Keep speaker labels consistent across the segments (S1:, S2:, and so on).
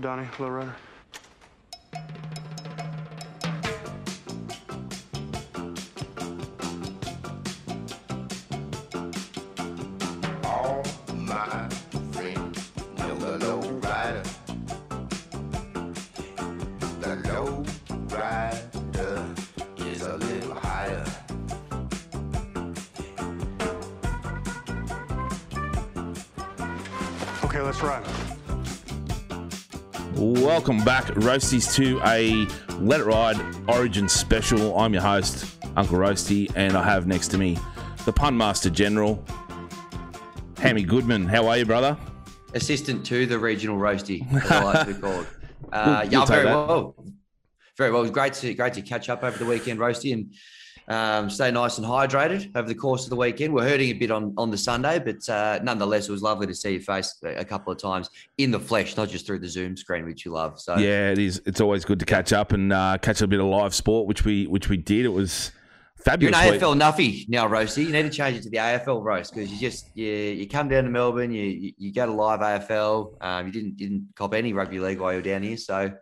S1: Donnie, low rider.
S2: Welcome back, Roasties, to a Let It Ride Origin special. I'm your host, Uncle Roasty, and I have next to me the Pun Master General, Hammy Goodman. How are you, brother?
S3: assistant to the regional roasty, as I like to be called. Uh,
S2: We'll-
S3: yeah,
S2: we'll
S3: very
S2: that.
S3: well. Very well. It was great to great to catch up over the weekend, roasty, and um, stay nice and hydrated over the course of the weekend. We're hurting a bit on on the Sunday, but uh, nonetheless, it was lovely to see your face a couple of times in the flesh, not just through the Zoom screen, which you love. So
S2: Yeah, it is. It's always good to catch up and uh, catch a bit of live sport, which we which we did. It was
S3: You're
S2: fabulous.
S3: an
S2: week.
S3: AFL nuffy now, Roasty. You need to change it to the AFL roast because you just you, you come down to Melbourne, you you, you go to live AFL. Um, you didn't didn't cop any rugby league while you were down here, so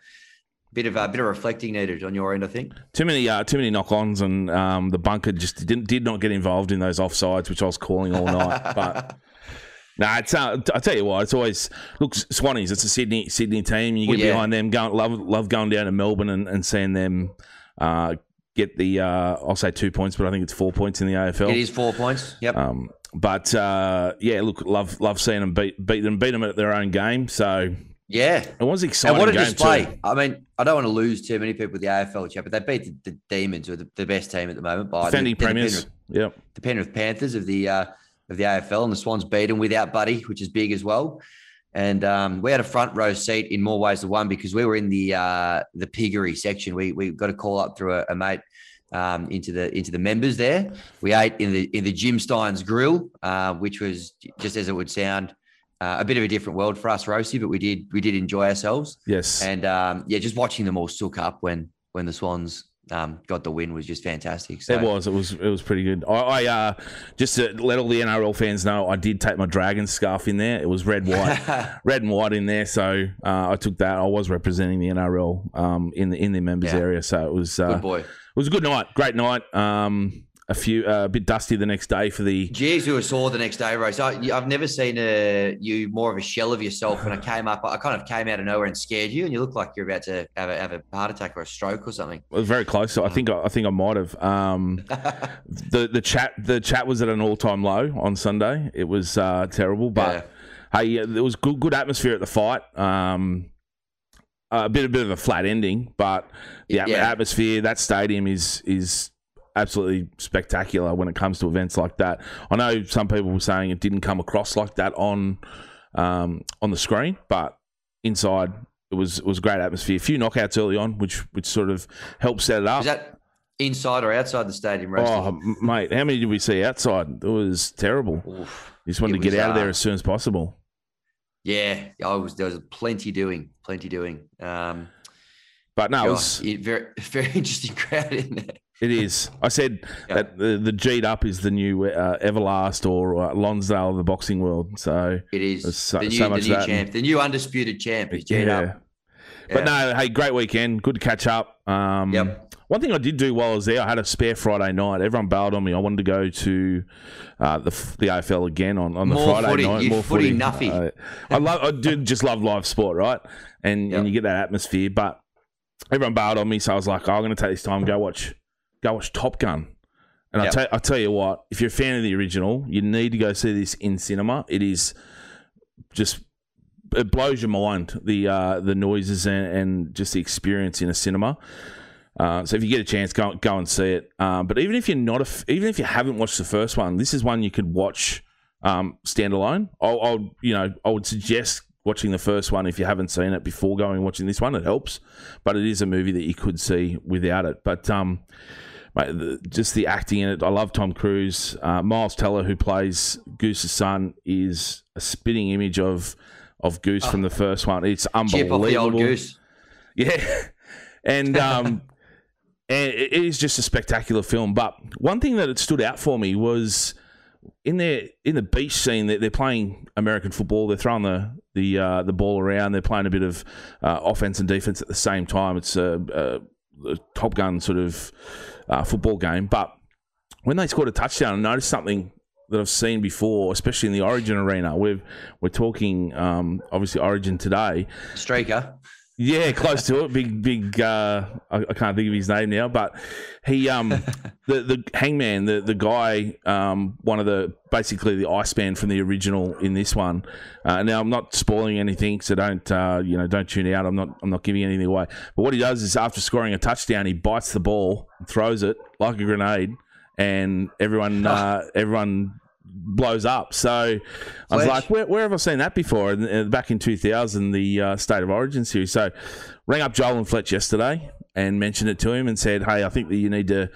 S3: bit of a bit of reflecting needed on your end, I think.
S2: Too many, uh, too many knock-ons, and um, the bunker just didn't did not get involved in those offsides, which I was calling all night. but no, it's uh, I tell you what, it's always look Swannies. It's a Sydney Sydney team. You get
S3: Well, yeah.
S2: behind them. Going love love going down to Melbourne and, and seeing them uh, get the uh, I'll say two points, but I think it's four points in the AFL.
S3: It is four points. Yep.
S2: Um, but uh, yeah, look, love love seeing them beat beat them beat them at their own game. So
S3: yeah.
S2: it was exciting.
S3: And what a
S2: game
S3: display.
S2: Too.
S3: I mean, I don't want to lose too many people with the AFL chat, but they beat the, the Demons, who are the, the best team at the moment by the-
S2: Defending
S3: the,
S2: premiers.
S3: Penrith,
S2: Yep.
S3: the Penrith Panthers of the uh, of the AFL, and the Swans beat them without Buddy, which is big as well. And um, we had a front row seat in more ways than one because we were in the uh, the piggery section. We we got a call up through a, a mate um, into the into the members there. We ate in the in the Jim Stynes Grill, uh, which was just as it would sound, uh, a bit of a different world for us, Rosie, but we did we did enjoy ourselves.
S2: Yes.
S3: And um, yeah, just watching them all sook up when when the Swans um, got the win was just fantastic. So
S2: It was. It was. It was pretty good. I, I uh, just to let all the NRL fans know, I did take my dragon scarf in there. It was red, white, red and white in there. So uh, I took that. I was representing the NRL um, in the in the members
S3: Yeah.
S2: area. So it was. Uh,
S3: Good boy.
S2: it was a good night. Great night. Um, a few uh, a bit dusty the next day for the.
S3: Jeez, we were sore the next day, Rose. I, I've never seen a, you more of a shell of yourself. When I came up, I kind of came out of nowhere and scared you, and you look like you're about to have a, have a heart attack or a stroke or something.
S2: It was very close. So I think I think I might have. Um, the the chat the chat was at an all time low on Sunday. It was uh, terrible, but hey, yeah, there was good good atmosphere at the fight. Um, a bit a bit of a flat ending, but the
S3: Yeah.
S2: atmosphere that stadium is is absolutely spectacular when it comes to events like that. I know some people were saying it didn't come across like that on um, on the screen, but inside it was it was a great atmosphere. A few knockouts early on, which which sort of helped set it up.
S3: Is that inside or outside the stadium, Rose?
S2: Oh, mate, how many did we see outside? It was terrible.
S3: Oof.
S2: You just wanted
S3: It
S2: to get
S3: was,
S2: out of there
S3: uh,
S2: as soon as possible.
S3: Yeah, I was. There was plenty doing, plenty doing. Um,
S2: But no, it was,
S3: it- very, very interesting crowd in there.
S2: It is. I said
S3: Yeah.
S2: that the, the G'd up is the new uh, Everlast or uh, Lonsdale of the boxing world. So
S3: It is
S2: so-
S3: the new,
S2: so
S3: the new champ, the new undisputed champ is Jade up.
S2: But no, hey, great weekend. Good to catch up. Um,
S3: Yep.
S2: One thing I did do while I was there, I had a spare Friday night. Everyone bailed on me. I wanted to go to uh, the the AFL again on, on the
S3: More
S2: Friday
S3: footy,
S2: night. More
S3: footy
S2: footy.
S3: nuffy.
S2: Uh, I love. I do just love live sport, right? And
S3: Yep.
S2: and you get that atmosphere. But everyone bailed on me, so I was like, oh, I'm going to take this time go watch go watch Top Gun. And I
S3: Yep.
S2: tell tell you what, if you're a fan of the original, you need to go see this in cinema. It is just it blows your mind the uh, the noises and, and just the experience in a cinema. Uh, so if you get a chance, go go and see it. Um, but even if you're not a, f- even if you haven't watched the first one, this is one you could watch um, standalone. I'll, I'll you know I would suggest watching the first one if you haven't seen it before going watching this one. It helps, but it is a movie that you could see without it. But um, mate, the, just the acting in it, I love Tom Cruise. Uh, Miles Teller, who plays Goose's son, is a spitting image of of Goose from the first one. It's
S3: Chip
S2: unbelievable.
S3: the old goose.
S2: Yeah, and um, and it is just a spectacular film. But one thing that it stood out for me was in their in the beach scene. They're, they're playing American football. They're throwing the the uh, the ball around. They're playing a bit of uh, offense and defense at the same time. It's a, a, a Top Gun sort of uh, football game. But when they scored a touchdown, I noticed something that I've seen before, especially in the Origin arena. We're we're talking um, obviously Origin today.
S3: Streaker.
S2: Yeah, close to it. Big, big. Uh, I, I can't think of his name now, but he, um, the the hangman, the the guy, um, one of the basically the Iceman from the original in this one. Uh, now I'm not spoiling anything, so don't uh, you know don't tune out. I'm not I'm not giving anything away. But what he does is after scoring a touchdown, he bites the ball, throws it like a grenade, and everyone uh, everyone blows up. So I was like, where, where have I seen that before? And, back in 2000, the uh, State of Origin series. So rang up Joel and Fletch yesterday and mentioned it to him and said, hey, I think that you need to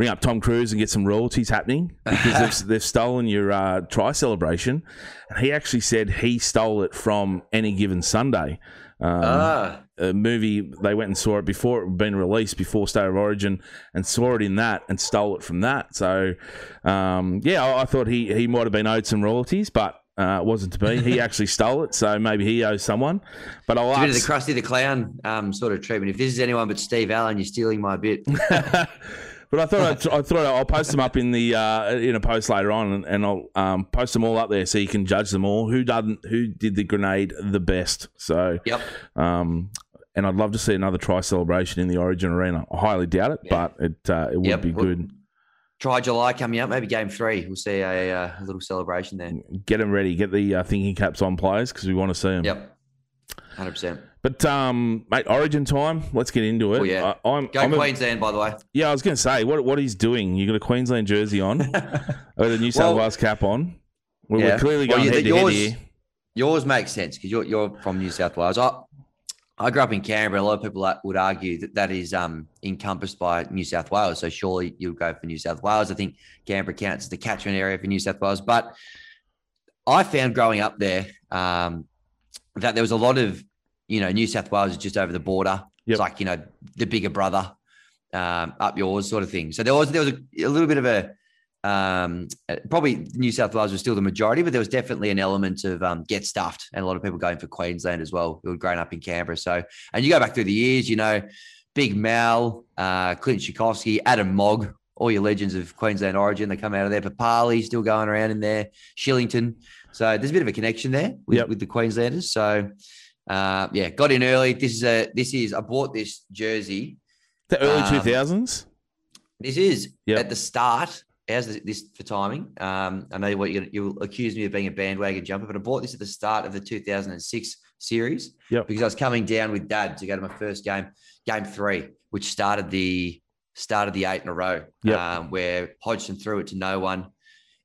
S2: ring up Tom Cruise and get some royalties happening because they've, they've stolen your uh, try celebration. And he actually said he stole it from any given Sunday. Um,
S3: ah,
S2: a movie they went and saw it before it had been released before State of Origin and saw it in that and stole it from that. So um, yeah, I, I thought he he might have been owed some royalties, but uh, it wasn't to be. He actually stole it, so maybe he owes someone. But I'll
S3: it's a bit of the
S2: ask.
S3: Krusty the Clown um, sort of treatment. If this is anyone but Steve Allen, you're stealing my bit.
S2: But I thought I'd, I thought I'll post them up in the uh, in a post later on, and, and I'll um, post them all up there so you can judge them all. Who done who did the grenade the best? So
S3: Yep.
S2: Um, and I'd love to see another try celebration in the Origin Arena. I highly doubt it,
S3: Yeah.
S2: but it uh, it would
S3: Yep.
S2: be good.
S3: Try July coming up, maybe game three. We'll see a, uh, a little celebration there.
S2: Get them ready. Get the uh, thinking caps on players because we want to see them.
S3: Yep. 100%.
S2: But um, mate, Origin time. Let's get into it.
S3: Oh, yeah.
S2: I, I'm,
S3: Go
S2: I'm a-
S3: Queensland, by the way.
S2: yeah, I was going to say what what he's doing. You got a Queensland jersey on, with a New South
S3: Well-
S2: Wales cap on. We're,
S3: Yeah.
S2: we're clearly
S3: Well,
S2: going
S3: you-
S2: head to
S3: yours-
S2: head here.
S3: Yours makes sense because you're, you're from New South Wales. I, I grew up in Canberra. A lot of people would argue that that is um, encompassed by New South Wales. So surely you'll go for New South Wales. I think Canberra counts as the catchment area for New South Wales. But I found growing up there um, that there was a lot of, you know, New South Wales is just over the border.
S2: Yep.
S3: It's like, you know, the bigger brother um, up yours sort of thing. So there was there was a, a little bit of a um, uh, probably New South Wales was still the majority, but there was definitely an element of um, get stuffed and a lot of people going for Queensland as well who had grown up in Canberra. So, and you go back through the years, you know, Big Mal, uh, Clint Schifcofske, Adam Mogg, all your legends of Queensland origin, they come out of there. Papalii still going around in there, Shillington. So there's a bit of a connection there with,
S2: Yep.
S3: with the Queenslanders. So, uh, yeah, got in early. This is a, this is, I bought this jersey
S2: The early
S3: Um,
S2: two thousands.
S3: this is
S2: Yep.
S3: at the start. How's this, this for timing? Um, I know what you you'll accuse me of being a bandwagon jumper, but I bought this at the start of the 2006 series
S2: Yep.
S3: because I was coming down with dad to go to my first game, game three, which started the started the eight in a row,
S2: Yep.
S3: um, where Hodgson threw it to no one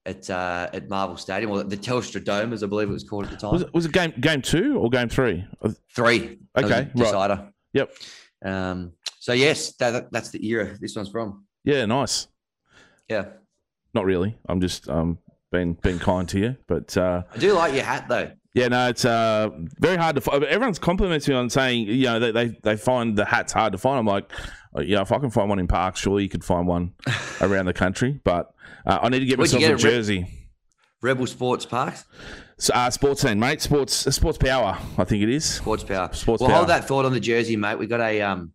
S3: at uh, at Marvel Stadium, or the Telstra Dome, as I believe it was called at the time.
S2: Was it, was it game game two or game three? Uh,
S3: Three. That was a
S2: Okay, right.
S3: decider.
S2: Yep.
S3: Um, so yes, that, that- that's the era this one's from.
S2: Yeah, nice.
S3: Yeah.
S2: Not really. I'm just um being being kind to you, but uh,
S3: I do like your hat though.
S2: Yeah, no, it's uh very hard to find. Everyone's complimenting me on saying you know they they, they find the hats hard to find. I'm like, oh, yeah, if I can find one in Parkes, surely you could find one around the country. But uh, I need to get
S3: Where'd
S2: myself a
S3: get Rick?
S2: jersey.
S3: Rebel Sports Parkes,
S2: So, uh, sports scene, mate. Sports uh, sports power. I think it is.
S3: Sports Power.
S2: Sports
S3: well,
S2: Power.
S3: hold that thought on the jersey, mate. We got a um,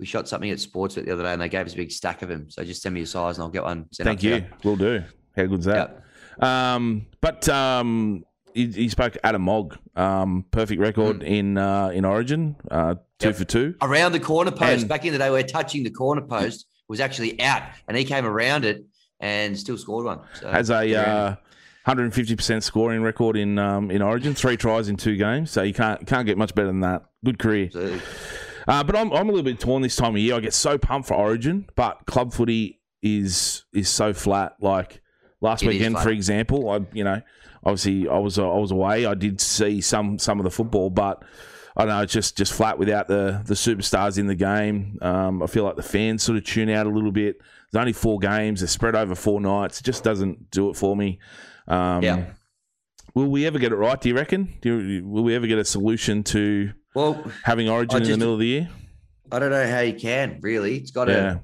S3: we shot something at Sports the other day, and they gave us a big stack of them. So just send me your size, and I'll get one.
S2: Thank you. We'll do. How good's that? Um, but um, you, you spoke Adam Mogg. Um, perfect record in uh, in Origin. Uh, two
S3: Yep.
S2: for two.
S3: Around the corner post.
S2: And-
S3: Back in the day, where touching the corner post was actually out, and he came around it and still scored one. So
S2: Has a uh, 150% scoring record in um, in Origin. Three tries in two games. So you can't can't get much better than that. Good career. Uh, but I'm, I'm a little bit torn this time of year. I get so pumped for Origin, but club footy is is so flat. Like last
S3: It
S2: weekend, for example, I you know obviously I was I was away. I did see some some of the football, but I don't know it's just just flat without the the superstars in the game. Um, I feel like the fans sort of tune out a little bit. There's only four games. They're spread over four nights. It just doesn't do it for me. Um,
S3: Yeah.
S2: Will we ever get it right? Do you reckon? Do you, will we ever get a solution to
S3: Well,
S2: having Origin in the middle of the year?
S3: I don't know how you can really. It's got to
S2: Yeah.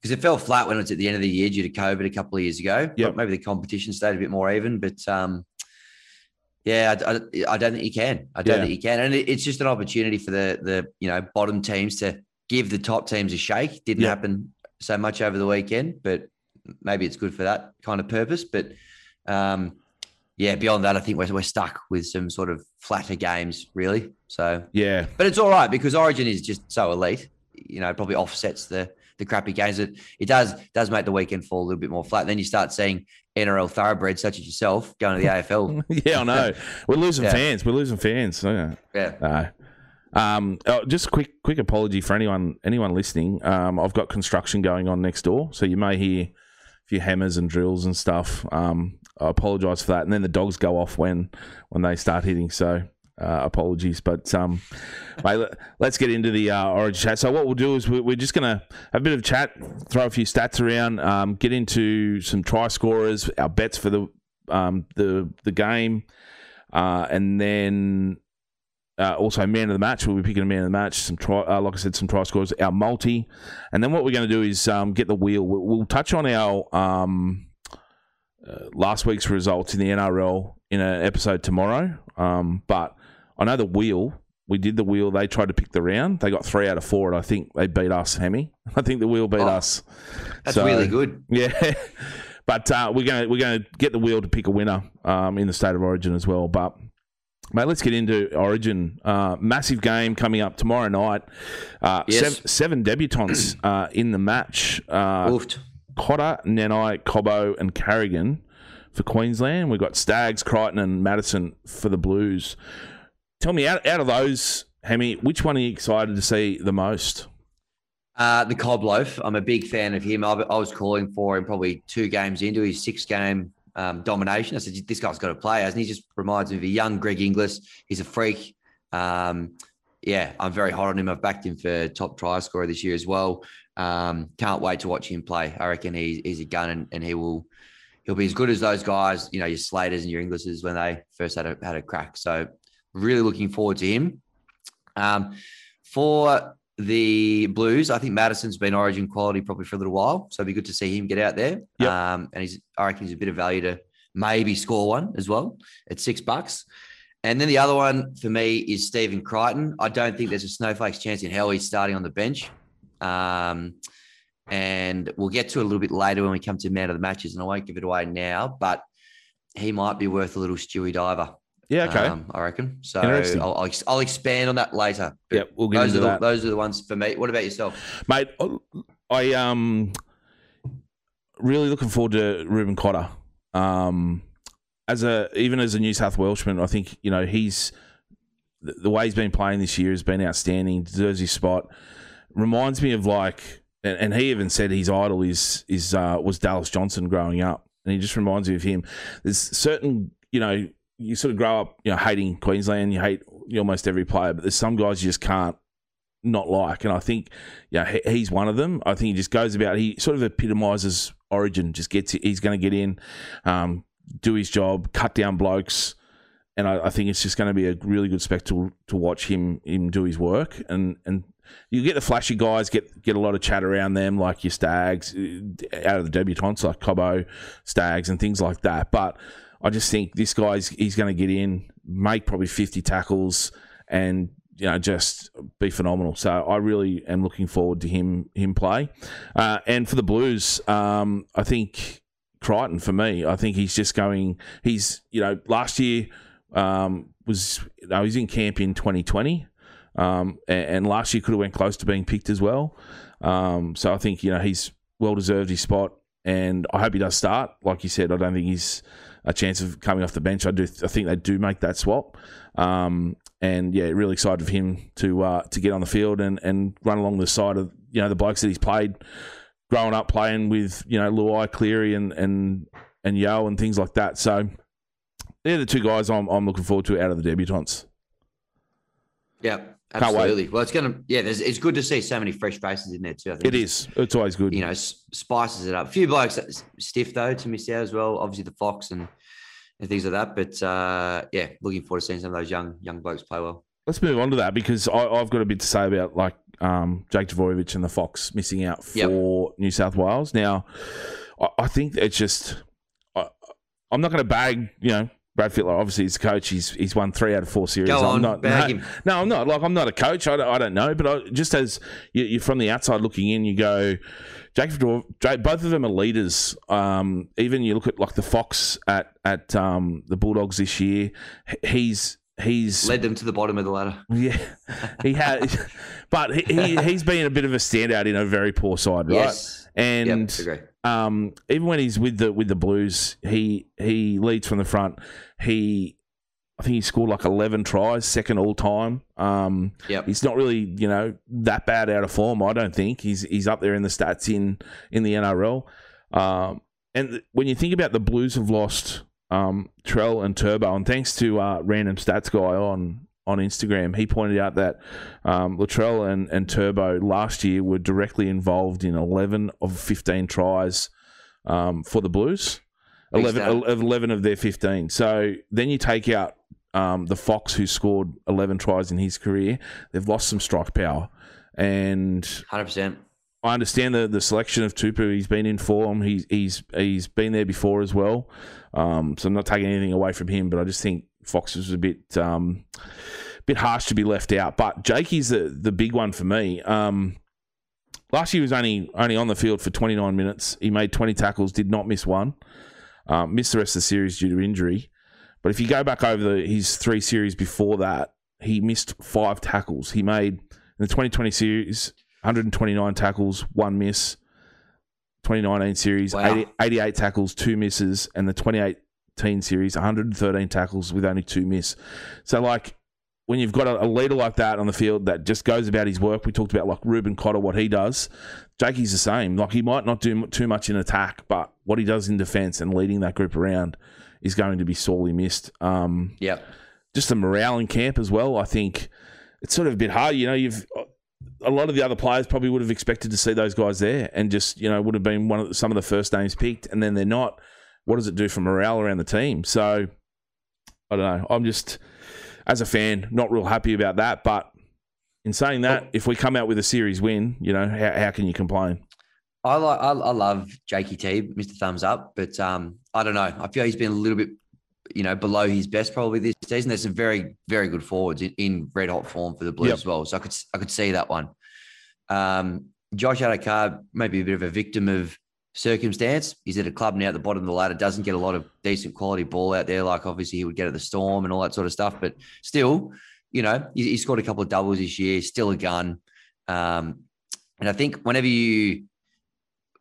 S3: Because it fell flat when it was at the end of the year due to COVID a couple of years ago.
S2: Yep.
S3: Maybe the competition stayed a bit more even, but um, Yeah, I, I, I don't think you can. I don't
S2: Yeah.
S3: think you can, and it, it's just an opportunity for the the you know bottom teams to give the top teams a shake. Didn't
S2: Yeah.
S3: happen so much over the weekend, but maybe it's good for that kind of purpose. But um, yeah, beyond that, I think we're we're stuck with some sort of flatter games, really. So,
S2: Yeah,
S3: but it's all right because Origin is just so elite. You know, it probably offsets the the crappy games. It it does does make the weekend fall a little bit more flat. Then you start seeing NRL thoroughbreds such as yourself going to the AFL.
S2: yeah, I know. We're losing
S3: Yeah.
S2: fans. We're losing fans. Yeah.
S3: Yeah.
S2: No. Um, oh, just a quick quick apology for anyone anyone listening. Um, I've got construction going on next door, so you may hear a few hammers and drills and stuff. Um, I apologise for that. And then the dogs go off when when they start hitting. So uh, apologies, but um, let's get into the uh, Origin chat. So what we'll do is we, we're just gonna have a bit of chat, throw a few stats around, um, get into some try scorers, our bets for the um, the the game, uh, and then uh, also man of the match. We'll be picking a man of the match. Some try, uh, like I said, some try scores. Our multi, and then what we're going to do is um, get the wheel. We'll, we'll touch on our um, uh, last week's results in the NRL in an episode tomorrow. Um, but I know the wheel. We did the wheel. They tried to pick the round. They got three out of four, and I think they beat us. Hemi. I think the wheel beat
S3: Oh,
S2: us.
S3: That's
S2: So-
S3: really good.
S2: Yeah, but uh, we're gonna we're gonna get the wheel to pick a winner um, in the state of origin as well. But mate, let's get into Origin. Uh, massive game coming up tomorrow night. Uh,
S3: Yes.
S2: seven, seven debutants uh, in the match. Uh,
S3: Oofed.
S2: Cotter, Nanai, Cobbo, and Carrigan for Queensland. We've got Staggs, Crichton, and Matterson for the Blues. Tell me, out, out of those, Hemi, which one are you excited to see the most?
S3: Uh, the Cob Loaf. I'm a big fan of him. I, I was calling for him probably two games into his six game um, domination. I said, this guy's got to play, hasn't he? Just reminds me of a young Greg Inglis. He's a freak. Um, yeah, I'm very hot on him. I've backed him for top try scorer this year as well. Um, can't wait to watch him play. I reckon he's, he's a gun and, and he will he'll be as good as those guys, you know, your Slaters and your Inglis's when they first had a had a crack. So really looking forward to him. Um, for the Blues, I think Matterson's been Origin quality probably for a little while, so it'd be good to see him get out there.
S2: Yep.
S3: Um, and he's, I reckon he's a bit of value to maybe score one as well at six bucks. And then the other one for me is Stephen Crichton. I don't think there's a snowflake's chance in hell he's starting on the bench. Um, and we'll get to it a little bit later when we come to man of the matches, and I won't give it away now, but he might be worth a little Stewie diver.
S2: Yeah, okay.
S3: Um, I reckon. So I'll, I'll, I'll expand on that later.
S2: Yep, we'll get
S3: those
S2: into
S3: are the,
S2: that.
S3: those are the ones for me. What about yourself?
S2: mate. I um really looking forward to Reuben Cotter. Um, as a even as a New South Welshman, I think you know he's the, the way he's been playing this year has been outstanding. Deserves his spot. Reminds me of like, and, and he even said his idol is is uh, was Dallas Johnson growing up, and he just reminds me of him. There's certain you know you sort of grow up you know hating Queensland, you hate almost every player, but there's some guys you just can't not like, and I think yeah, he, he's one of them. I think he just goes about. He sort of epitomises Origin. Just gets. He's going to get in, um, do his job, cut down blokes, and I, I think it's just going to be a really good spectacle to watch him him do his work. And and you get the flashy guys, get get a lot of chat around them, like your Staggs, uh, out of the debutantes like Cobbo, Staggs, and things like that. But I just think this guy's he's going to get in, make probably fifty tackles, and you know just be phenomenal. So I really am looking forward to him him play. Uh, and for the Blues, um, I think Crichton for me, I think he's just going. He's you know last year um, was you know, he's in camp in 2020, um, and, and last year could have went close to being picked as well. Um, so I think you know he's well deserved his spot, and I hope he does start. Like you said, I don't think he's a chance of coming off the bench. I do. I think they do make that swap. Um, and yeah, really excited for him to uh, to get on the field and, and run along the side of you know the blokes that he's played growing up playing with you know Luai Cleary and and and Yeo and things like that. So they're the two guys I'm I'm looking forward to out of the debutants.
S3: Yeah. Absolutely. Well, it's gonna. Yeah, there's, it's good to see so many fresh faces in there too. I think
S2: It is. It's always good.
S3: You know, spices it up. A few blokes that's stiff though to miss out as well. Obviously the Fox and and things like that. But uh, yeah, looking forward to seeing some of those young young blokes play well.
S2: Let's move on to that because I, I've got a bit to say about like um, Jake Trbojevic and the Fox missing out for
S3: Yep.
S2: New South Wales. Now, I, I think it's just I, I'm not going to bag you know Brad Fittler, obviously, he's a coach. He's he's won three out of four series.
S3: Go
S2: I'm
S3: on,
S2: not,
S3: bag
S2: no,
S3: him.
S2: no, I'm not. Like I'm not a coach. I don't, I don't know. But I, just as you, you're from the outside looking in, you go, Dor- both of them are leaders. Um, even you look at like the Fox at at um, the Bulldogs this year. He's he's
S3: Led them to the bottom of the ladder.
S2: yeah, he had, but he, he he's been a bit of a standout in a very poor side, right?
S3: Yes.
S2: And
S3: Yep, agree.
S2: Um, even when he's with the with the Blues, he he leads from the front. He, I think he scored like eleven tries, second all time. Um,
S3: Yep.
S2: he's not really you know that bad out of form. I don't think he's he's up there in the stats in in the NRL. Um, and when you think about the Blues have lost um, Trell and Turbo, and thanks to uh, random stats guy on on Instagram, he pointed out that um, Latrell and, and Turbo last year were directly involved in 11 of 15 tries um, for the Blues. 11,
S3: stat.
S2: 11 of their 15. So then you take out um, the Fox, who scored 11 tries in his career. They've lost some strike power. And
S3: Hundred percent.
S2: I understand the, the selection of Tupou. He's been in form. He's he's he's been there before as well. Um, so I'm not taking anything away from him, but I just think Fox was a bit um, bit harsh to be left out. But Jakey's the the big one for me. Um, last year he was only only on the field for 29 minutes. He made 20 tackles, did not miss one. Um, missed the rest of the series due to injury. But if you go back over the, his three series before that, he missed five tackles. He made in the 2020 series 129 tackles, one miss. 2019 series,
S3: Wow.
S2: 80, 88 tackles, two misses, and the 2018 series, 113 tackles with only two miss. So, like, when you've got a, leader like that on the field that just goes about his work, we talked about like Reuben Cotter, what he does. Jakey's the same. Like, he might not do too much in attack, but what he does in defense and leading that group around is going to be sorely missed. Um,
S3: Yep.
S2: just the morale in camp as well. I think it's sort of a bit hard. You know, you've a lot of the other players probably would have expected to see those guys there, and just you know would have been one of the, some of the first names picked, and then they're not. What does it do for morale around the team? So I don't know. I'm just as a fan not real happy about that. But in saying that, if we come out with a series win, you know how, how can you complain?
S3: I like. I, I love Jakey T, Mr. Thumbs Up, but um, I don't know. I feel he's been a little bit, you know, below his best probably this season. There's some very, very good forwards in, in red hot form for the Blues
S2: Yep.
S3: as well. So I could, I could see that one. Um, Josh Addo-Carr maybe a bit of a victim of circumstance. He's at a club now at the bottom of the ladder, doesn't get a lot of decent quality ball out there, like obviously he would get at the Storm and all that sort of stuff. But still, you know, he, he scored a couple of doubles this year. Still a gun. Um, and I think whenever you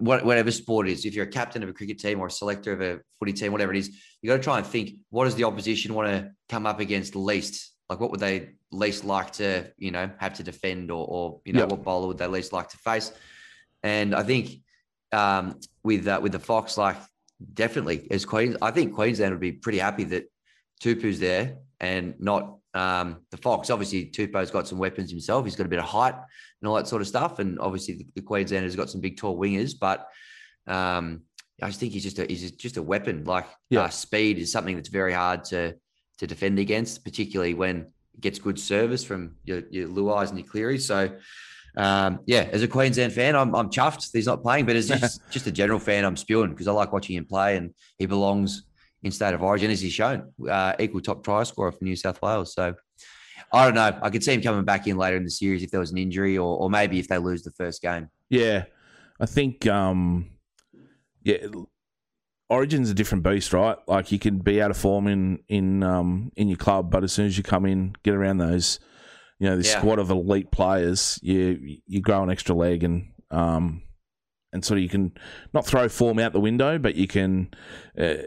S3: whatever sport it is, if you're a captain of a cricket team or a selector of a footy team, whatever it is, you got to try and think what does the opposition want to come up against least? Like, what would they least like to, you know, have to defend, or, or you know,
S2: Yeah.
S3: what bowler would they least like to face? And I think um, with uh, with the Fox, like definitely as Queens, I think Queensland would be pretty happy that Tupou's there and not um, the Fox. Obviously, Tupou's got some weapons himself. He's got a bit of height and all that sort of stuff. And obviously, the, the Queenslanders got some big tall wingers, but um, I just think he's just a he's just a weapon. Like
S2: Yeah.
S3: uh, speed is something that's very hard to to defend against, particularly when it gets good service from your your Luais and your Cleary. So. Um, yeah, as a Queensland fan, I'm, I'm chuffed that he's not playing, but as just, just a general fan, I'm spewing because I like watching him play and he belongs in state of origin as he's shown, uh, equal top try scorer for New South Wales. So I don't know. I could see him coming back in later in the series if there was an injury or, or maybe if they lose the first game.
S2: Yeah, I think um, yeah, Origin's a different beast, right? Like you can be out of form in in um, in your club, but as soon as you come in, get around those, you know, this
S3: Yeah.
S2: squad of elite players, you you grow an extra leg and um, and sort of you can not throw form out the window, but you can. Uh,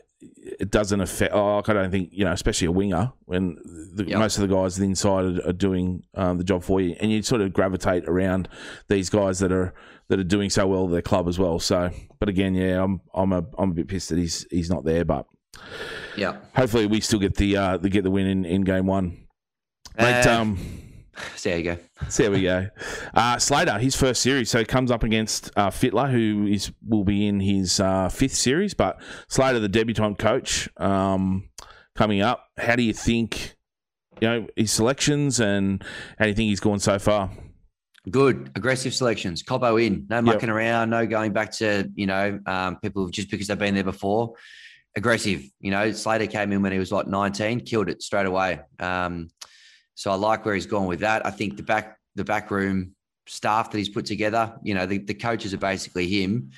S2: it doesn't affect. Oh, I don't think you know, especially a winger when the,
S3: Yep.
S2: most of the guys inside are, doing um, the job for you, and you sort of gravitate around these guys that are that are doing so well at their club as well. So, but again, yeah, I'm I'm a I'm a bit pissed that he's he's not there, but
S3: Yeah.
S2: hopefully we still get the uh the get the win in, in game one. Mate,
S3: Uh,
S2: um,
S3: so there you go.
S2: so there we go. Uh, Slater, his first series, so he comes up against uh, Fittler, who is will be in his uh, fifth series. But Slater, the debutant coach, um, coming up. How do you think? You know his selections, and how do you think he's gone so far?
S3: Good, aggressive selections. Cobbo in, no mucking around, no going back to you know um, people just because they've been there before. aggressive. You know, Slater came in when he was like 19, killed it straight away. Um, so I like where he's gone with that. I think the back the back room staff that he's put together, you know, the, the coaches are basically him,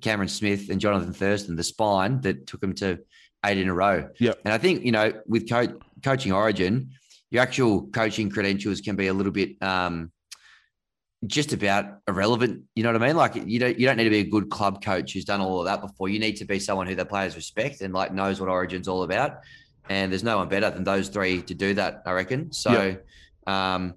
S3: Cameron Smith and Jonathan Thurston, the spine that took him to eight in a row.
S2: Yep.
S3: And I think, you know, with co- coaching Origin, your actual coaching credentials can be a little bit um, just about irrelevant. You know what I mean? Like you don't you don't need to be a good club coach who's done all of that before. You need to be someone who the players respect and like knows what Origin's all about. And there's no one better than those three to do that, I reckon. So um,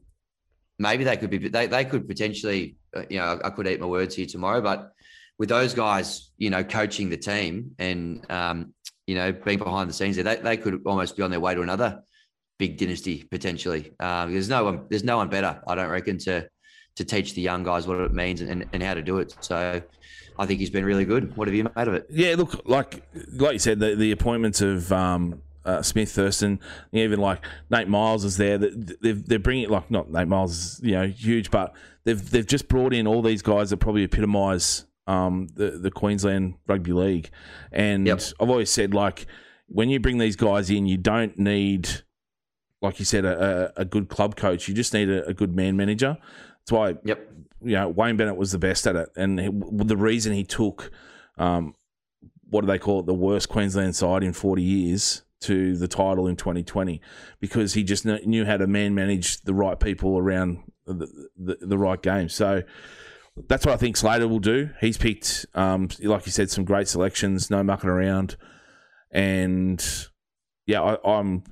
S3: maybe they could be they, they could potentially uh, you know I could eat my words here tomorrow, but with those guys, you know, coaching the team and um, you know being behind the scenes there, they, they could almost be on their way to another big dynasty potentially. Um, there's no one there's no one better, I don't reckon, to to teach the young guys what it means and, and how to do it. So I think he's been really good. What have you made of it?
S2: Yeah, look, like like you said, the, the appointments of um, uh, Smith, Thurston, even like Nate Myles is there. They've they're bringing like not Nate Myles is you know huge, but they've they've just brought in all these guys that probably epitomise um, the the Queensland Rugby League. And
S3: Yep.
S2: I've always said like when you bring these guys in, you don't need like you said a, a, good club coach. You just need a, a good man manager. That's why
S3: Yep.
S2: you know Wayne Bennett was the best at it, and he, the reason he took um, what do they call it, the worst Queensland side in forty years to the title in 2020, because he just knew how to man manage the right people around the, the, the right game. So that's what I think Slater will do. He's picked, um, like you said, some great selections, no mucking around, and yeah, I, I'm.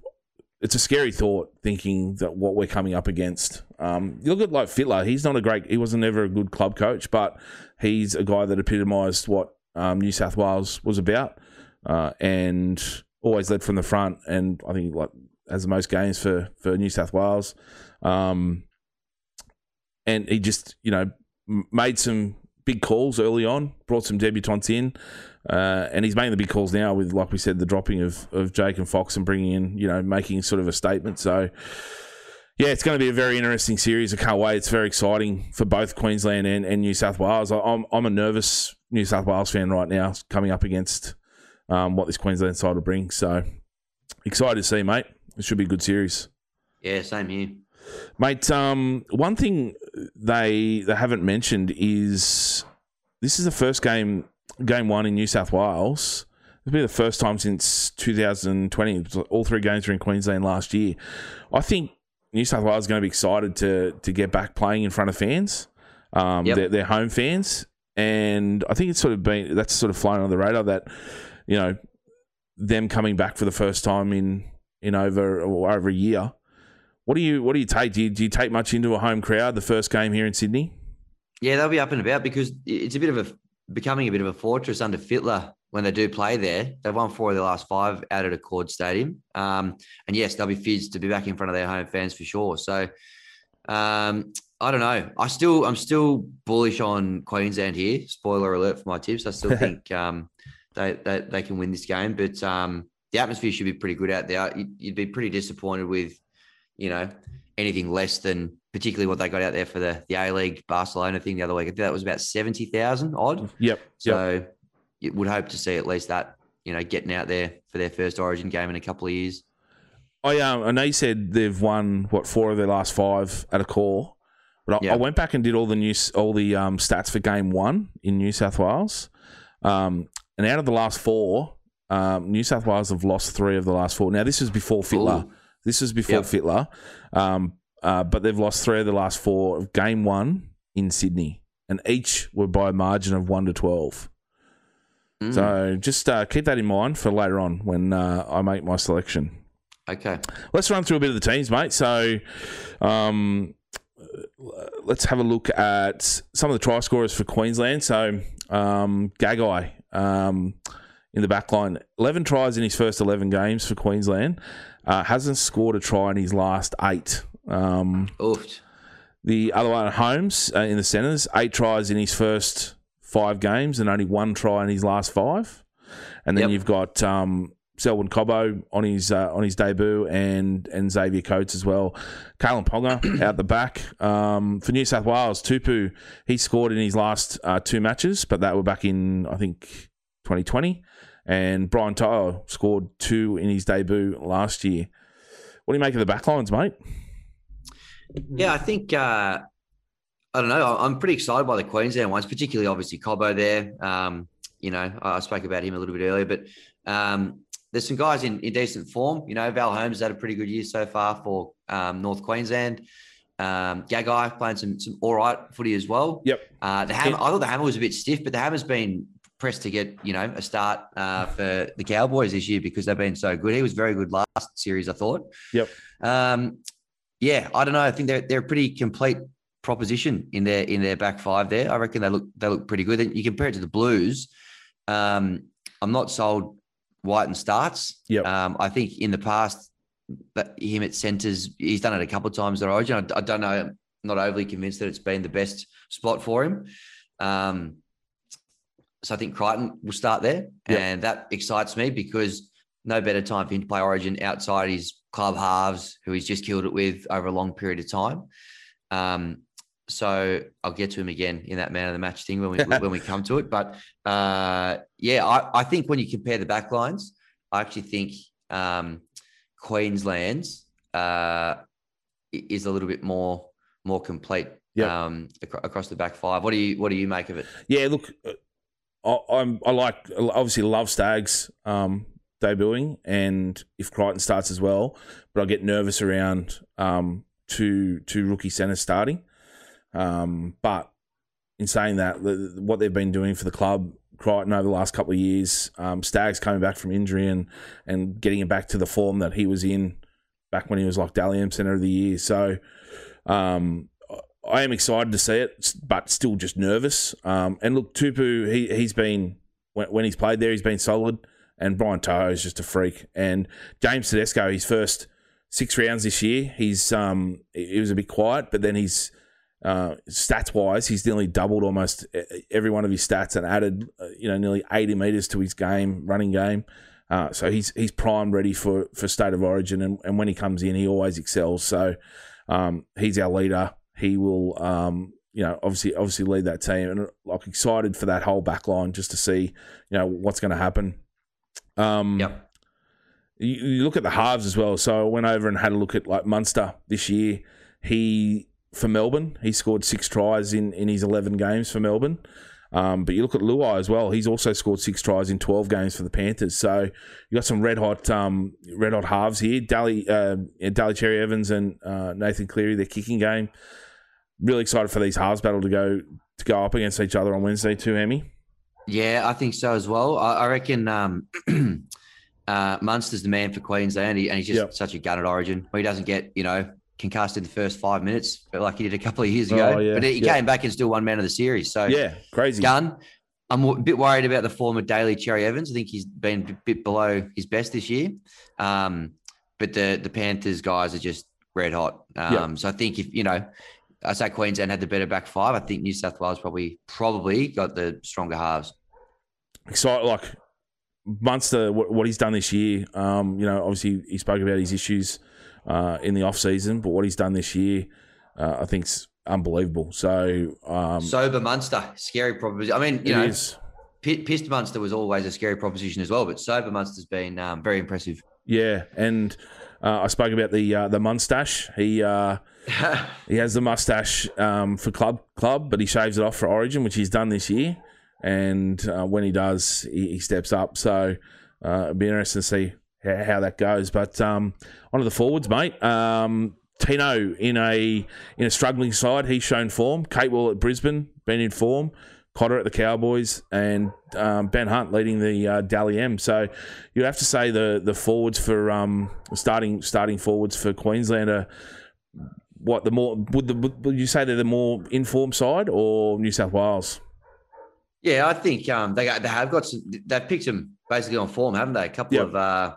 S2: It's a scary thought thinking that what we're coming up against. Um, you look at like Fittler; he's not a great. He wasn't ever a good club coach, but he's a guy that epitomised what um, New South Wales was about, uh, and always led from the front. And I think like has the most games for for New South Wales. Um, and he just you know made some big calls early on, brought some debutants in, uh, and he's making the big calls now with, like we said, the dropping of of Jake and Fox and bringing in, you know, making sort of a statement. So. Yeah, it's going to be a very interesting series. I can't wait. It's very exciting for both Queensland and, and New South Wales. I- I'm I'm a nervous New South Wales fan right now, coming up against um, what this Queensland side will bring. So excited to see, mate. It should be a good series.
S3: Yeah, same here.
S2: Mate, um, one thing they they haven't mentioned is this is the first game, game one in New South Wales. It'll be the first time since 2020. All three games were in Queensland last year. I think New South Wales is going to be excited to to get back playing in front of fans, um,
S3: Yep.
S2: their, their home fans, and I think it's sort of been that's sort of flown on the radar that you know them coming back for the first time in in over or over a year. What do you what do you take? Do you, do you take much into a home crowd the first game here in Sydney?
S3: Yeah, they'll be up and about because it's a bit of a becoming a bit of a fortress under Fittler when they do play there. They've won four of their last five out at Accor Stadium. Um, and yes, they'll be fizzed to be back in front of their home fans for sure. So um, I don't know. I still I'm still bullish on Queensland here. Spoiler alert for my tips. I still think um, they, they they can win this game, but um, the atmosphere should be pretty good out there. You'd, be pretty disappointed with, you know, anything less than particularly what they got out there for the the A League Barcelona thing the other week. I think that was about seventy thousand odd.
S2: Yep. yep.
S3: So you would hope to see at least that, you know, getting out there for their first Origin game in a couple of years.
S2: I um, I know you said they've won what four of their last five at Accor, but I,
S3: Yeah.
S2: I went back and did all the news, all the um, stats for game one in New South Wales, um, and out of the last four, um, New South Wales have lost three of the last four. Now this was before Fittler.
S3: Ooh.
S2: This was before
S3: Yep.
S2: Fittler, um, uh, but they've lost three of the last four of game one in Sydney, and each were by a margin of one to twelve.
S3: Mm,
S2: So just uh, keep that in mind for later on when uh, I make my selection.
S3: okay.
S2: Let's run through a bit of the teams, mate. So, um, let's have a look at some of the try scorers for Queensland. So, um, Gagai um, in the back line, 11 tries in his first 11 games for Queensland. Uh, hasn't scored a try in his last eight. Um,
S3: Oofed.
S2: the other one, Holmes uh, in the centres, eight tries in his first five games and only one try in his last five. And then
S3: Yep.
S2: you've got um, Selwyn Cobbo on his uh, on his debut and and Xavier Coates as well. Kalyn Ponga out the back um, for New South Wales. Tupou he scored in his last uh, two matches, but that were back in I think 2020. and Brian Tyler scored two in his debut last year. What do you make of the backlines, mate?
S3: Yeah, I think uh, I don't know. I'm pretty excited by the Queensland ones, particularly obviously Cobbo there. Um, you know, I I spoke about him a little bit earlier, but um, there's some guys in, in decent form. You know, Val Holmes had a pretty good year so far for um, North Queensland. Um, Gagai playing some some all right footy as well.
S2: Yep.
S3: Uh, the hammer, I thought the hammer was a bit stiff, but the hammer's been pressed to get you know a start uh, for the Cowboys this year because they've been so good. He was very good last series, I thought.
S2: Yep.
S3: Um, yeah, I don't know. I think they're they're a pretty complete proposition in their in their back five there. I reckon they look they look pretty good. You compare it to the Blues. Um, I'm not sold Wighton starts.
S2: Yeah.
S3: Um, I think in the past him at centres, he's done it a couple of times at Origin. I, I don't know. I'm not overly convinced that it's been the best spot for him. Um, so I think Crichton will start there,
S2: Yep.
S3: and that excites me because no better time for him to play Origin outside his club halves, who he's just killed it with over a long period of time. Um, so I'll get to him again in that man of the match thing when we when we come to it. But uh, yeah, I, I think when you compare the back lines, I actually think um, Queensland's uh, is a little bit more more complete
S2: Yep.
S3: um, acro- across the back five. What do you what do you make of it?
S2: Yeah, look, uh, I, I'm I like obviously love Staggs um, debuting, and if Crichton starts as well, but I get nervous around um, two two rookie centers starting. Um, but in saying that, the, what they've been doing for the club, Crichton over the last couple of years, um, Staggs coming back from injury and and getting him back to the form that he was in back when he was like Dally M Center of the Year. So. Um, I am excited to see it, but still just nervous. Um, and look, Tupou, he he's been when, when he's played there, he's been solid. And Brian To'o is just a freak. And James Tedesco, his first six rounds this year, he's um he was a bit quiet, but then he's uh, stats wise, he's nearly doubled almost every one of his stats and added uh, you know nearly eighty meters to his game, running game. Uh, so he's he's prime ready for for state of origin, and, and when he comes in, he always excels. So um, he's our leader. He will, um, you know, obviously obviously lead that team, and like excited for that whole back line just to see, you know, what's going to happen. Um,
S3: Yep.
S2: You, you look at the halves as well. So I went over and had a look at like Munster this year. He for Melbourne, he scored six tries in in his eleven games for Melbourne. Um, but you look at Luai as well. He's also scored six tries in twelve games for the Panthers. So you've got some red hot, um, red hot halves here. Daly, uh, Daly Cherry Evans and uh, Nathan Cleary, their kicking game. Really excited for these halves battle to go to go up against each other on Wednesday too, Emmy.
S3: Yeah, I think so as well. I, I reckon um, uh, Munster's the man for Queensland, he, and he's just
S2: Yep.
S3: such a gun at Origin where he doesn't get, you know, concussed in the first five minutes like he did a couple of years ago.
S2: Oh, yeah,
S3: But he
S2: yeah.
S3: came back and still won man of the series. So
S2: Yeah, crazy.
S3: gun. I'm a bit worried about the form of Daly Cherry Evans. I think he's been a bit below his best this year. Um, but the the Panthers guys are just red hot. Um,
S2: Yeah.
S3: So I think if you know, I say Queensland had the better back five. I think New South Wales probably probably got the stronger halves.
S2: excited like Munster what, what he's done this year. Um, you know, obviously he spoke about his issues uh, in the off season, but what he's done this year, uh, I think's unbelievable. So um,
S3: Sober Munster, scary proposition. I mean, you know,
S2: is.
S3: Pissed Munster was always a scary proposition as well, but sober Munster's been um, very impressive.
S2: yeah, and uh, I spoke about the uh, the mustache. He uh, he has the mustache um, for club club, but he shaves it off for Origin, which he's done this year. And uh, when he does, he, he steps up. So uh, it'll be interesting to see how, that goes. But um, onto the forwards, mate. Um, Tino in a in a struggling side, he's shown form. Capewell at Brisbane, been in form. Cotter at the Cowboys, and um, Ben Hunt leading the uh, Dally M. So you have to say the the forwards for um, starting starting forwards for Queensland are what the more would the would you say they're the more informed side or New South Wales?
S3: Yeah, I think um, they got, they have got some. They've picked them basically on form, haven't they? A couple
S2: Yep.
S3: of uh,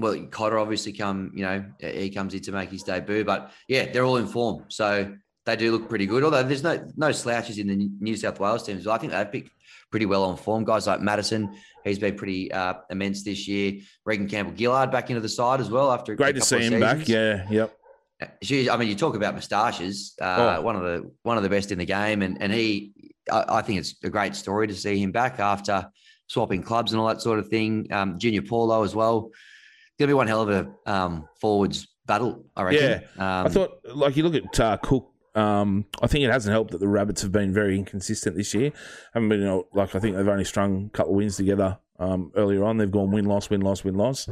S3: well, Cotter obviously come. You know, he comes in to make his debut, but yeah, they're all in form, so they do look pretty good. Although there's no no slouches in the New South Wales teams, I think they've picked pretty well on form. Guys like Matterson, he's been pretty uh, immense this year. Reagan Campbell Gillard back into the side as well after a
S2: Great to see
S3: of
S2: him back. Yeah, yep.
S3: She, I mean, you talk about moustaches. Uh,
S2: Oh.
S3: One of the one of the best in the game, and and he, I, I think it's a great story to see him back after swapping clubs and all that sort of thing. Um, Junior Paulo as well. Gonna be one hell of a um, forwards battle, I reckon.
S2: Yeah.
S3: Um,
S2: I thought, like, you look at uh, Cook. Um, I think it hasn't helped that the Rabbits have been very inconsistent this year. Haven't been, you know, like, I think they've only strung a couple of wins together um, earlier on. They've gone win, loss, win, loss, win, loss.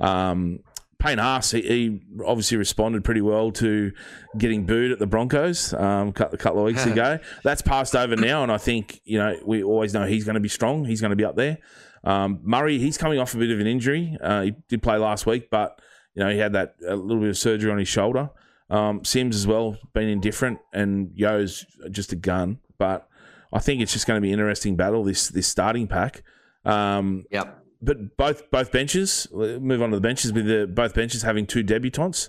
S2: Um, Payne Haas, he, he obviously responded pretty well to getting booed at the Broncos um, a couple of weeks ago. That's passed over now, and I think, you know, we always know he's going to be strong. He's going to be up there. Um, Murray, he's coming off a bit of an injury. Uh, he did play last week, but you know he had that a little bit of surgery on his shoulder. Um, Sims as well, been indifferent, and Yeo's just a gun. But I think it's just going to be an interesting battle this this starting pack. Um,
S3: yep.
S2: but both both benches move on to the benches with the both benches having two debutants.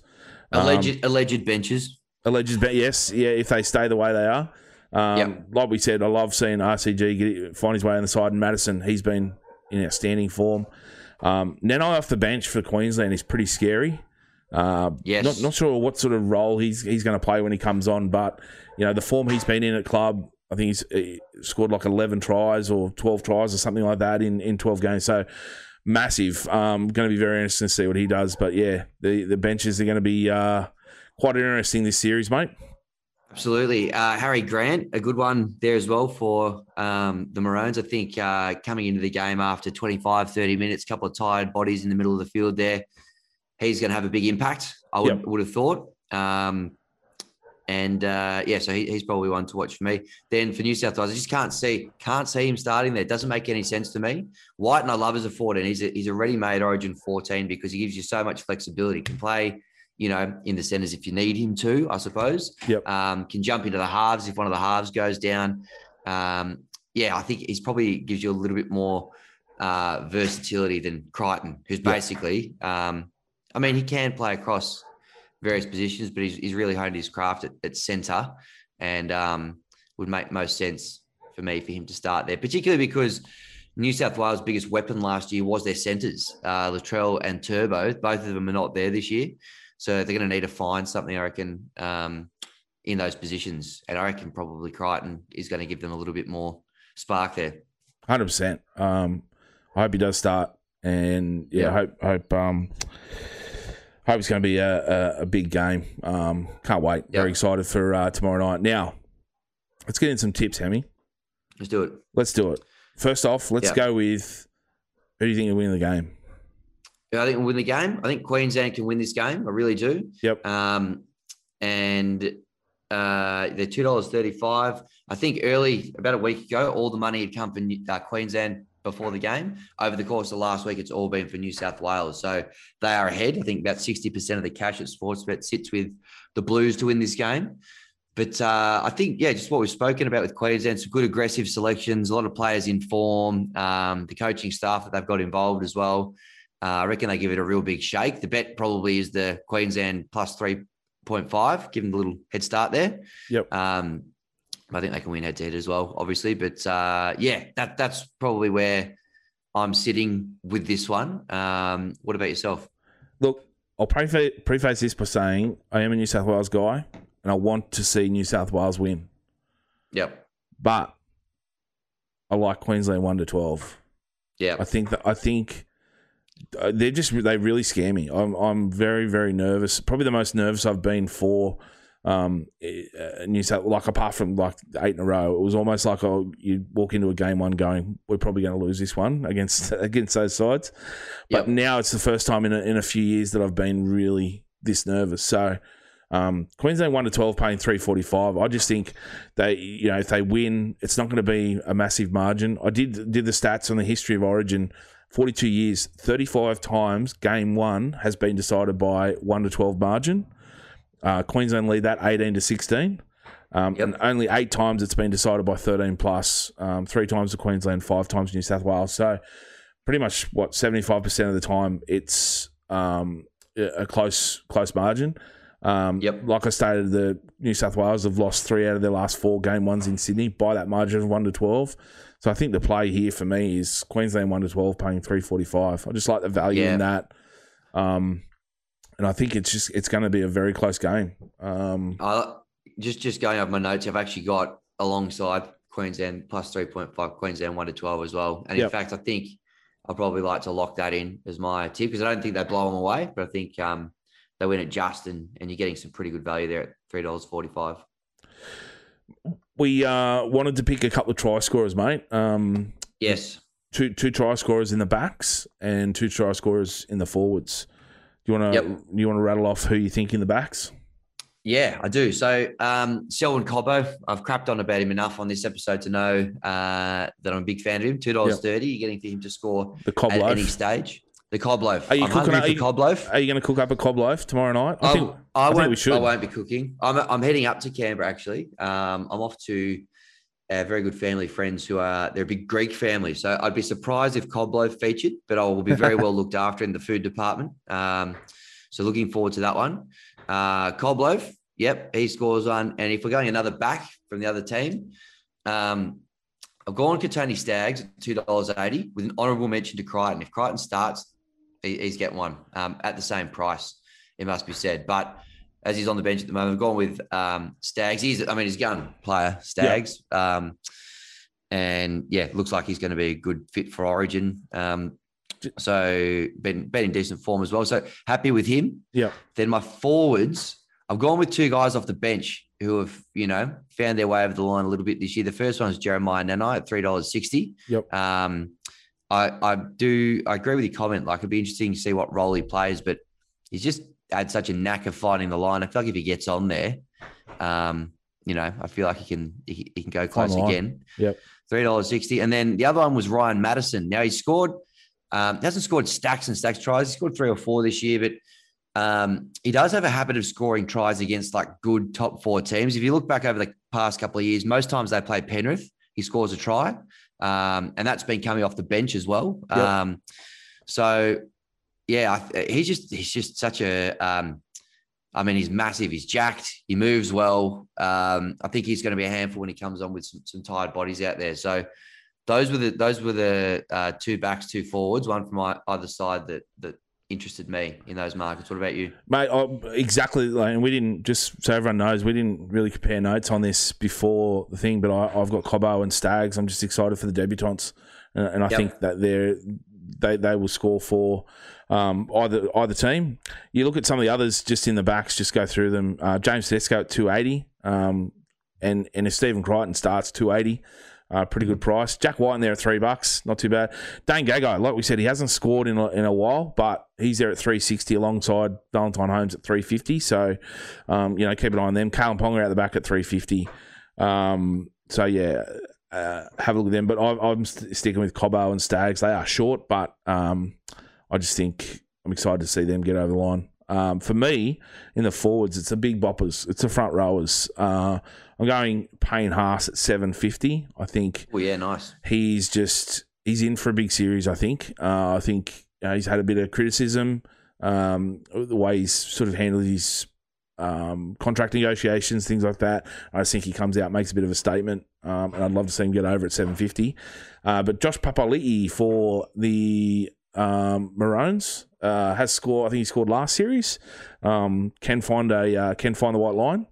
S2: Um,
S3: Alleged, alleged benches.
S2: Alleged, be- yes, yeah. If they stay the way they are, um,
S3: Yep.
S2: like we said, I love seeing RCG get, find his way on the side. And Matterson, he's been in outstanding form. Um, off the bench for Queensland is pretty scary. Uh,
S3: Yes.
S2: not not sure what sort of role he's he's going to play when he comes on, but you know the form he's been in at club. I think he's he scored like eleven tries or twelve tries or something like that in, in twelve games. So massive. Um, going to be very interesting to see what he does. But yeah, the the benches are going to be uh, quite interesting this series, mate.
S3: Absolutely. Uh, Harry Grant, a good one there as well for um, the Maroons. I think uh, coming into the game after 25, 30 minutes, a couple of tired bodies in the middle of the field there, he's going to have a big impact, I would,
S2: Yep.
S3: would have thought. Um, and uh, yeah, so he, he's probably one to watch for me. Then for New South Wales, I just can't see can't see him starting there. It doesn't make any sense to me. Wighton I love as a 14. He's a, he's a ready-made Origin 14 because he gives you so much flexibility. Can play, you know, in the centres if you need him to, I suppose.
S2: Yep.
S3: Um, can jump into the halves if one of the halves goes down. Um, yeah, I think he's probably gives you a little bit more uh, versatility than Crichton, who's basically, um, I mean, he can play across various positions, but he's, he's really honed his craft at, at centre and um, would make most sense for me for him to start there, particularly because New South Wales' biggest weapon last year was their centres, uh, Latrell and Turbo. Both of them are not there this year. So they're going to need to find something, I reckon, um, in those positions. And I reckon probably Crichton is going to give them a little bit more spark there.
S2: Hundred percent. Um, I hope he does start, and yeah,
S3: Yeah.
S2: I hope hope um, hope it's going to be a, a, a big game. Um, can't wait. Very excited for uh, tomorrow night. Now, let's get in some tips, Hemi.
S3: Let's do it.
S2: Let's do it. First off, let's
S3: Yep.
S2: go with who do you think will win the game?
S3: I think we'll win the game. I think Queensland can win this game. I really do.
S2: Yep.
S3: Um, and uh, they're two dollars thirty-five. I think early, about a week ago, all the money had come for New- uh, Queensland before the game. Over the course of last week, it's all been for New South Wales. So they are ahead. I think about sixty percent of the cash at Sportsbet sits with the Blues to win this game. But uh, I think, yeah, just what we've spoken about with Queensland, some good aggressive selections, a lot of players in form, um, the coaching staff that they've got involved as well. Uh, I reckon they give it a real big shake. The bet probably is the Queensland plus 3.5, give the little head start there.
S2: Yep.
S3: Um, I think they can win head to head as well, obviously. But uh, yeah, that that's probably where I'm sitting with this one. Um, what about yourself?
S2: Look, I'll preface, preface this by saying I am a New South Wales guy, and I want to see New South Wales win,
S3: Yep.
S2: but I like Queensland one to twelve.
S3: Yeah.
S2: I think that I think uh, they're just they really scare me. I'm I'm very very nervous. Probably the most nervous I've been for um, uh, New South. Like apart from like eight in a row, it was almost like oh, you walk into a game one going, we're probably going to lose this one against against those sides. But
S3: Yep.
S2: now it's the first time in a, in a few years that I've been really this nervous. So. Um, Queensland one to twelve, paying three forty five. I just think they, you know, if they win, it's not going to be a massive margin. I did did the stats on the history of Origin. 42 years, 35 times game one has been decided by 1 to 12 margin. Uh, Queensland lead that 18 to 16. Um,
S3: Yep.
S2: And only eight times it's been decided by 13 plus. Um, three times to Queensland, five times New South Wales. So pretty much what 75% of the time it's um, a close close margin. Um,
S3: Yep.
S2: Like I stated, the New South Wales have lost three out of their last four game ones in Sydney by that margin of 1 to 12. So I think the play here for me is Queensland 1 to 12 paying 345. I just like the value in that. Um, and I think it's just it's going to be a very close game. Um,
S3: Uh, just just going over my notes, I've actually got alongside Queensland plus three point five, Queensland one to twelve as well. And
S2: Yep.
S3: in fact, I think I'll probably like to lock that in as my tip because I don't think they blow them away, but I think um, they win it just, and, and you're getting some pretty good value there at three dollars forty five.
S2: We uh, wanted to pick a couple of try scorers, mate. Um,
S3: Yes.
S2: two two try scorers in the backs and two try scorers in the forwards. Do you want to
S3: Yep.
S2: you want to rattle off who you think in the backs?
S3: Yeah, I do. So, um, Selwyn Cobbo, I've crapped on about him enough on this episode to know uh, that I'm a big fan of him. Two dollars thirty. You're getting for him to score
S2: The cob
S3: at any stage. The cob loaf.
S2: Are you
S3: I'm
S2: cooking up- are you-
S3: cob loaf.
S2: Are you going to cook up a cob loaf tomorrow night? I think
S3: I,
S2: I think
S3: won't,
S2: we should.
S3: I won't be cooking. I'm, I'm heading up to Canberra actually. Um, I'm off to a very good family friends who are they're a big Greek family. So I'd be surprised if cob loaf featured, but I will be very well looked after in the food department. Um, so looking forward to that one. Uh, cob loaf, yep, he scores one. And if we're going another back from the other team, um, I've gone Katoni Staggs at two dollars eighty with an honourable mention to Crichton. If Crichton starts, he, he's getting one um, at the same price. It must be said, but as he's on the bench at the moment, I've gone with um, Staggs. He's, I mean, he's a gun player, Staggs. Um, and yeah, looks like he's going to be a good fit for Origin. Um, so been been in decent form as well. So happy with him.
S2: Yeah.
S3: Then my forwards, I've gone with two guys off the bench who have, you know, found their way over the line a little bit this year. The first one is Jeremiah Nanai at three dollars sixty.
S2: Yep.
S3: Um, I I do I agree with your comment. Like it'd be interesting to see what role he plays, but he's just had such a knack of finding the line. I feel like if he gets on there, um, you know, I feel like he can he, he can go close again.
S2: Yep.
S3: Three dollars sixty, and then the other one was Ryan Matterson. Now he scored. Um, he hasn't scored stacks and stacks tries. He scored three or four this year, but um, he does have a habit of scoring tries against like good top four teams. If you look back over the past couple of years, most times they play Penrith, he scores a try, um, and that's been coming off the bench as well.
S2: Yep.
S3: Um, so yeah, I, he's just he's just such a. Um, I mean, he's massive. He's jacked. He moves well. Um, I think he's going to be a handful when he comes on with some, some tired bodies out there. So those were the those were the uh, two backs, two forwards, one from ei- either side that that interested me in those markets. What about you?
S2: Mate, I, exactly. Like, and we didn't just so everyone knows we didn't really compare notes on this before the thing. But I, I've got Cobbo and Staggs. I'm just excited for the debutants, and, and I
S3: Yep.
S2: think that they're they they will score for um, either either team. You look at some of the others just in the backs. Just go through them. Uh, James Tedesco at 280, um, and and if Stephen Crichton starts 280. Uh, pretty good price. Jack Wighton in there at three bucks, not too bad. Dane Gagai, like we said, he hasn't scored in a, in a while, but he's there at three sixty alongside Valentine Holmes at three fifty. So, um, you know, keep an eye on them. Kalyn Ponga out the back at three fifty. Um, so yeah, uh, have a look at them. But I, I'm st- sticking with Cobbo and Staggs. They are short, but um, I just think I'm excited to see them get over the line. Um, for me, in the forwards, it's the big boppers. It's the front rowers. Uh, I'm going Payne Haas at 750. I think
S3: Oh yeah, nice.
S2: he's just he's in for a big series. I think. Uh, I think uh, he's had a bit of criticism. Um, the way he's sort of handled his um, contract negotiations, things like that. I just think he comes out, makes a bit of a statement, um, and I'd love to see him get over at 750. Uh, but Josh Papali'i for the um, Maroons uh, has scored. I think he scored last series. Um, can find a uh, can find the white line,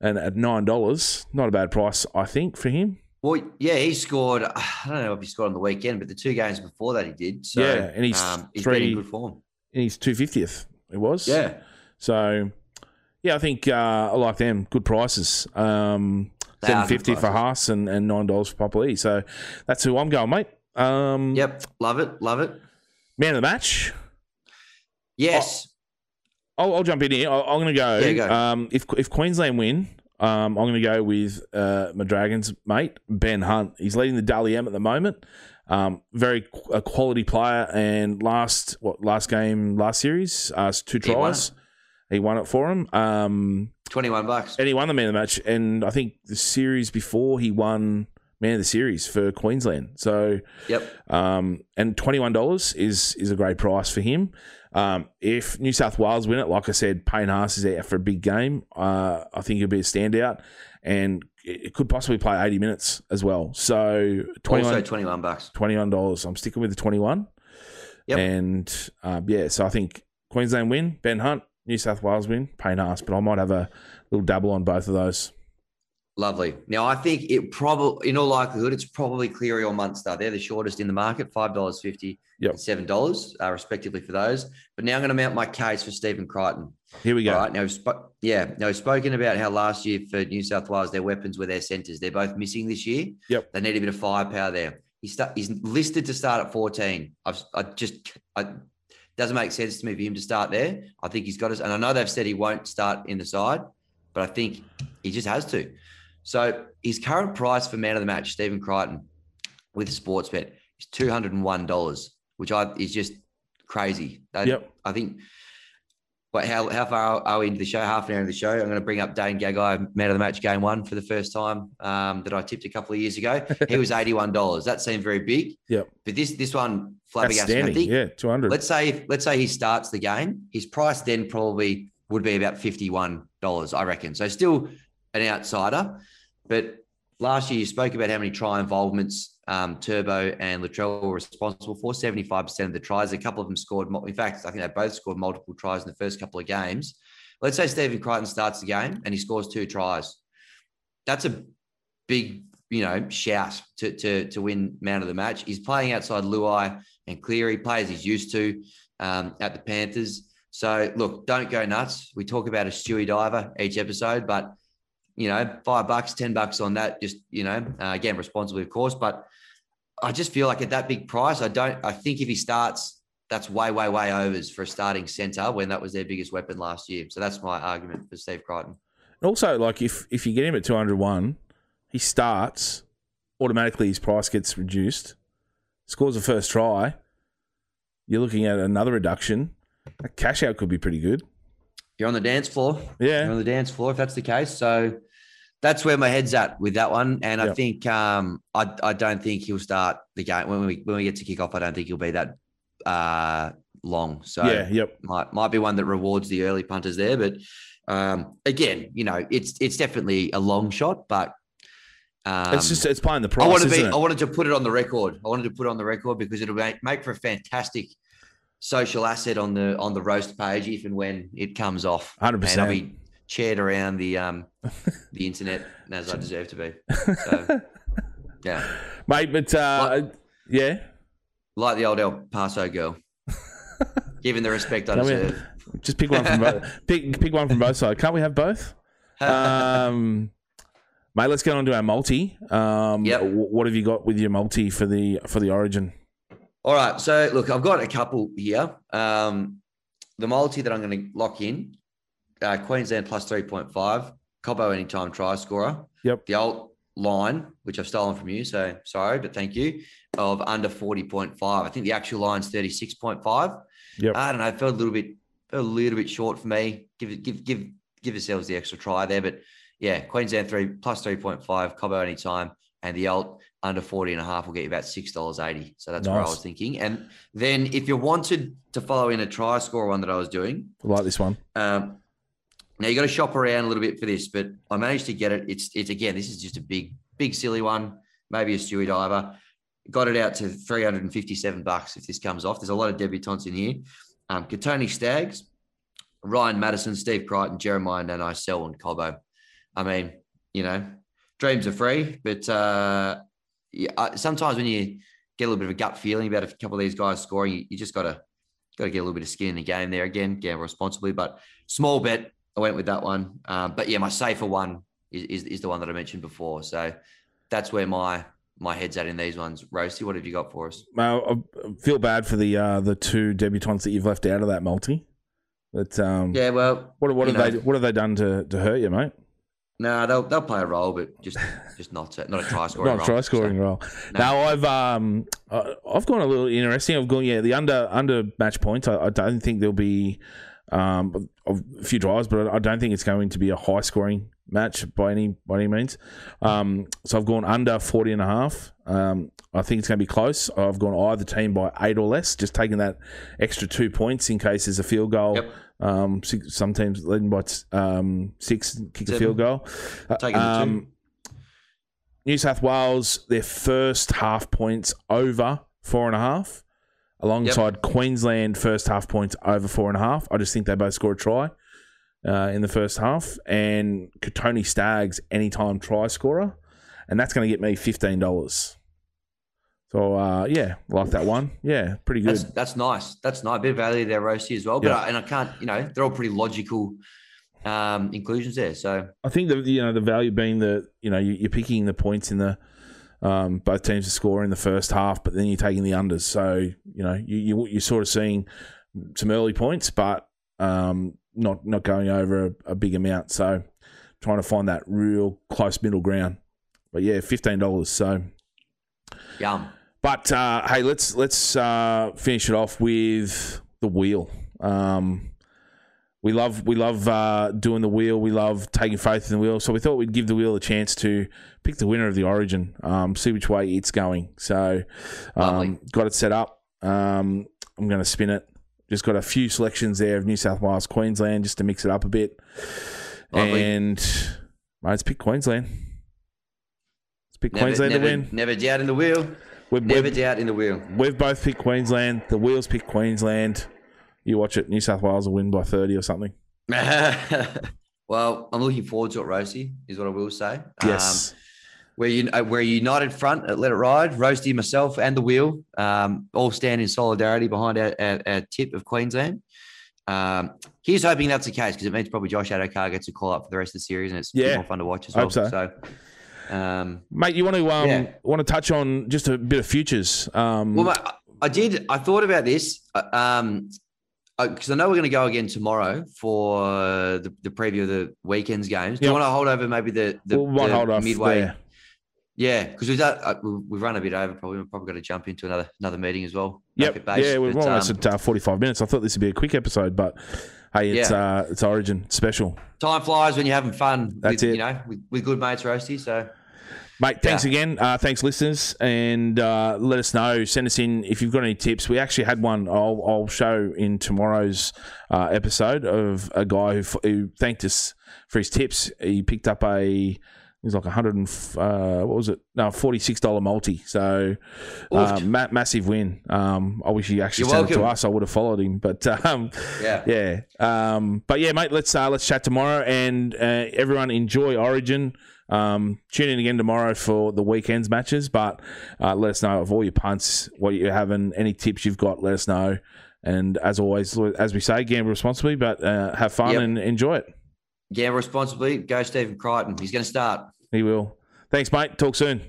S2: and at nine dollars, not a bad price, I think, for him.
S3: Well, yeah, he scored. I don't know if he scored on the weekend, but the two games before that he did. So
S2: Yeah, and he's
S3: um, he's
S2: three-
S3: been in good form.
S2: in his 250th it was
S3: Yeah,
S2: so yeah i think uh, i like them good prices um
S3: They
S2: 750 for. Haas and, and $9 for Papali. So that's who I'm going, mate. Um,
S3: yep, love it, love it.
S2: Man of the match.
S3: Yes,
S2: I'll, I'll jump in here. I- I'm going to go.
S3: Yeah, go.
S2: Um, if if Queensland win, um, I'm going to go with uh, my Dragons mate Ben Hunt. He's leading the Dally M at the moment. Um, very qu- a quality player, and last what last game last series, uh, two
S3: He won
S2: tries. He won it for him. Um,
S3: twenty-one bucks.
S2: and he won the man of the match. And I think the series before he won man of the series for Queensland. So
S3: Yep.
S2: um, and twenty one dollars is is a great price for him. Um, if New South Wales win it, like I said, Payne Haas is out for a big game. Uh, I think he'll be a standout, and it could possibly play eighty minutes as well. So twenty
S3: Also
S2: one.
S3: twenty-one bucks.
S2: Twenty-one dollars. I'm sticking with the twenty-one.
S3: Yep.
S2: And um, yeah, so I think Queensland win, Ben Hunt, New South Wales win, Payne Haas, but I might have a little dabble on both of those.
S3: Lovely. Now, I think it probably, in all likelihood, it's probably Cleary or Munster. They're the shortest in the market, five dollars fifty
S2: Yep.
S3: seven dollars, uh, respectively, for those. But now I'm going to mount my case for Stephen Crichton.
S2: Here we go.
S3: All right. Now, we've yeah. Now, we've spoken about how last year for New South Wales, their weapons were their centres. They're both missing this year.
S2: Yep.
S3: They need a bit of firepower there. He's, start, he's listed to start at 14. I've, I just, I, doesn't make sense to me for him to start there. I think he's got us, and I know they've said he won't start in the side, but I think he just has to. So his current price for man of the match, Stephen Crichton, with Sportsbet is two hundred and one dollars, which I is just crazy. That-
S2: Yep.
S3: I think. But how how far are we into the show? Half an hour into the show. I'm going to bring up Dane Gagai, man of the match, game one for the first time um, that I tipped a couple of years ago. He was eighty one dollars. That seemed very big.
S2: Yep.
S3: But this this one flabbergasted. I think
S2: Yeah, 200.
S3: Let's say if, let's say he starts the game, his price then probably would be about fifty one dollars, I reckon. So still an outsider, but last year you spoke about how many try involvements um, Turbo and Latrell were responsible for. Seventy five percent of the tries. A couple of them scored. In fact, I think they both scored multiple tries in the first couple of games. Let's say Stephen Crichton starts the game and he scores two tries. That's a big, you know, shout to to to win man of the match. He's playing outside Luai and Cleary, players he's used to um, at the Panthers. So look, don't go nuts. We talk about a Stewie diver each episode, but you know, five bucks, ten bucks on that, just you know, uh, again responsibly, of course. But I just feel like at that big price, I don't. I think if he starts, that's way, way, way overs for a starting centre when that was their biggest weapon last year. So that's my argument for Steve Crichton.
S2: Also, like if if you get him at 201, he starts, automatically his price gets reduced, scores the first try. You're looking at another reduction. A cash out could be pretty good.
S3: You're on the dance floor.
S2: Yeah, You're
S3: on the dance floor if that's the case. So that's where my head's at with that one. And I think um, I I don't think he'll start the game when we when we get to kick off. I don't think he'll be that uh, long. So
S2: Yeah. Yep.
S3: might might be one that rewards the early punters there. But um, again, you know, it's it's definitely a long shot, but um,
S2: it's just it's playing the price.
S3: I want to be. I wanted to put it on the record. I wanted to put it on the record because it'll make, make for a fantastic social asset on the on the roast page if and when it comes off.
S2: 100%.
S3: I'll be chaired around the um the internet as I deserve to be. So yeah,
S2: mate. But uh, yeah,
S3: like the old El Paso girl. Given the respect I
S2: Tell me-
S3: deserve.
S2: just pick one from both. pick pick one from both sides. Can't we have both? Um, mate, let's get on to our multi. Um,
S3: Yep.
S2: wh- What have you got with your multi for the for the Origin?
S3: All right. So look, I've got a couple here. Um, the multi that I'm going to lock in, uh, Queensland plus 3.5, Cobbo anytime try scorer.
S2: Yep.
S3: The old line, which I've stolen from you, so sorry, but thank you, of under 40.5. I think the actual line's 36.5.
S2: Yep.
S3: I don't know, it felt a little bit a little bit short for me. Give give give give yourselves the extra try there. But yeah, Queensland three plus 3.5, Cobbo anytime, and the alt under 40 and a half will get you about $6.80. So that's where I was thinking. And then if you wanted to follow in a try score one that I was doing,
S2: I like this one.
S3: um, now you got to shop around a little bit for this, but I managed to get it. It's it's again, this is just a big, big silly one, maybe a Stewie diver. Got it out to 357 bucks if this comes off. There's a lot of debutantes in here. Um, Katoni Staggs, Ryan Matterson, Steve Crichton, Jeremiah Nanai, Selwyn Cobbo. I mean, you know, dreams are free, but uh, yeah, uh, sometimes when you get a little bit of a gut feeling about a couple of these guys scoring, you, you just got to got to get a little bit of skin in the game there again, gamble responsibly. But small bet, I went with that one. Um, but yeah, my safer one is, is is the one that I mentioned before. So that's where my my head's at in these ones. Roasty, what have you got for us?
S2: Well, I feel bad for the uh, the two debutantes that you've left out of that multi. But um,
S3: Yeah, well,
S2: what what have
S3: know.
S2: they what have they done to, to hurt you, mate?
S3: No, they'll they'll play a role, but just just not a, not a try scoring.
S2: Not a
S3: role.
S2: try scoring
S3: So,
S2: role.
S3: no.
S2: Now I've um I've gone a little interesting. I've gone yeah the under under match points. I, I don't think there'll be um a few drives, but I don't think it's going to be a high scoring match by any by any means. Um, so I've gone under 40 and a half. Um, I think it's going to be close. I've gone either team by eight or less, just taking that extra two points in case there's a field goal.
S3: Yep.
S2: Um, six, some teams leading by um, six, kick a field goal. Uh,
S3: Taking the two.
S2: um, New South Wales, their first half points over four and a half, alongside Queensland first half points over four and a half. I just think they both score a try. uh, in the first half, and Katoni Staggs anytime try scorer, and that's going to get me fifteen dollars. So uh, yeah, like that one. Yeah, pretty good.
S3: That's that's nice. That's nice. A bit of value there, Roasty, as well. But
S2: Yeah.
S3: I, and I can't, you know, they're all pretty logical um, inclusions there. So
S2: I think the you know the value being that you know you- you're picking the points in the um, both teams to score in the first half, but then you're taking the unders. So you know you, you you're sort of seeing some early points, but um, not not going over a, a big amount. So trying to find that real close middle ground. But yeah, fifteen dollars. So
S3: yum.
S2: But uh, hey, let's let's uh, finish it off with the wheel. Um, we love we love uh, doing the wheel. We love taking faith in the wheel. So we thought we'd give the wheel a chance to pick the winner of the Origin. Um, see which way it's going. So um, got it set up. Um, I'm going to spin it. Just got a few selections there of New South Wales, Queensland, just to mix it up a bit.
S3: Lovely.
S2: And mate, let's pick Queensland. Let's pick
S3: Never,
S2: Queensland
S3: never,
S2: to win.
S3: never doubt in the wheel.
S2: We're,
S3: Never
S2: we're-
S3: doubt in the wheel.
S2: We've both picked Queensland. The wheels picked Queensland. You watch it. New South Wales will win by thirty or something.
S3: well, I'm looking forward to it, Roasty, is what I will say.
S2: Yes.
S3: Um, we're, un- uh, we're a united front at Let It Ride. Roasty, myself, and the wheel um, all stand in solidarity behind our, our, our tip of Queensland. Um, here's hoping that's the case because it means probably Josh Addo-Carr gets a call up for the rest of the series and it's
S2: Yeah.
S3: more fun to watch as well.
S2: Hope so.
S3: so um,
S2: Mate, you want to um,
S3: Yeah.
S2: want to touch on just a bit of futures? Um,
S3: Well, mate, I- I did. I thought about this uh, um, because I know we're going to go again tomorrow for the, the preview of the weekend's games. Do you want to hold over maybe the, the,
S2: we might
S3: the
S2: hold
S3: midway?
S2: there.
S3: Yeah, because we've done, uh, we- we've run a bit over. Probably we're probably going to jump into another another meeting as well.
S2: Yep.
S3: Based,
S2: Yeah, we're
S3: but,
S2: almost
S3: um,
S2: at uh, forty-five minutes. I thought this would be a quick episode, but hey, it's uh, it's Origin special,
S3: time flies when you're having fun.
S2: That's
S3: with,
S2: it.
S3: You know, with, with good mates, roasty. So
S2: mate. Thanks
S3: Yeah.
S2: again. Uh, thanks, listeners, and uh, let us know. Send us in if you've got any tips. We actually had one. I'll, I'll show in tomorrow's uh, episode of a guy who, who thanked us for his tips. He picked up a. It was like a hundred and uh, what was it? No, forty six dollar multi. So uh, ma- massive win. Um, I wish he actually
S3: You're
S2: sent it to us. I would have followed him, but um,
S3: yeah,
S2: yeah. Um, but yeah, mate, let's uh, let's chat tomorrow, and uh, everyone enjoy Origin. Um, tune in again tomorrow for the weekend's matches, but uh, let us know of all your punts, what you're having, any tips you've got. Let us know, and as always, as we say, gamble responsibly, but uh, have fun
S3: Yep.
S2: and enjoy it.
S3: gamble responsibly. Go Stephen Crichton. He's going to start.
S2: He will. Thanks, mate. Talk soon.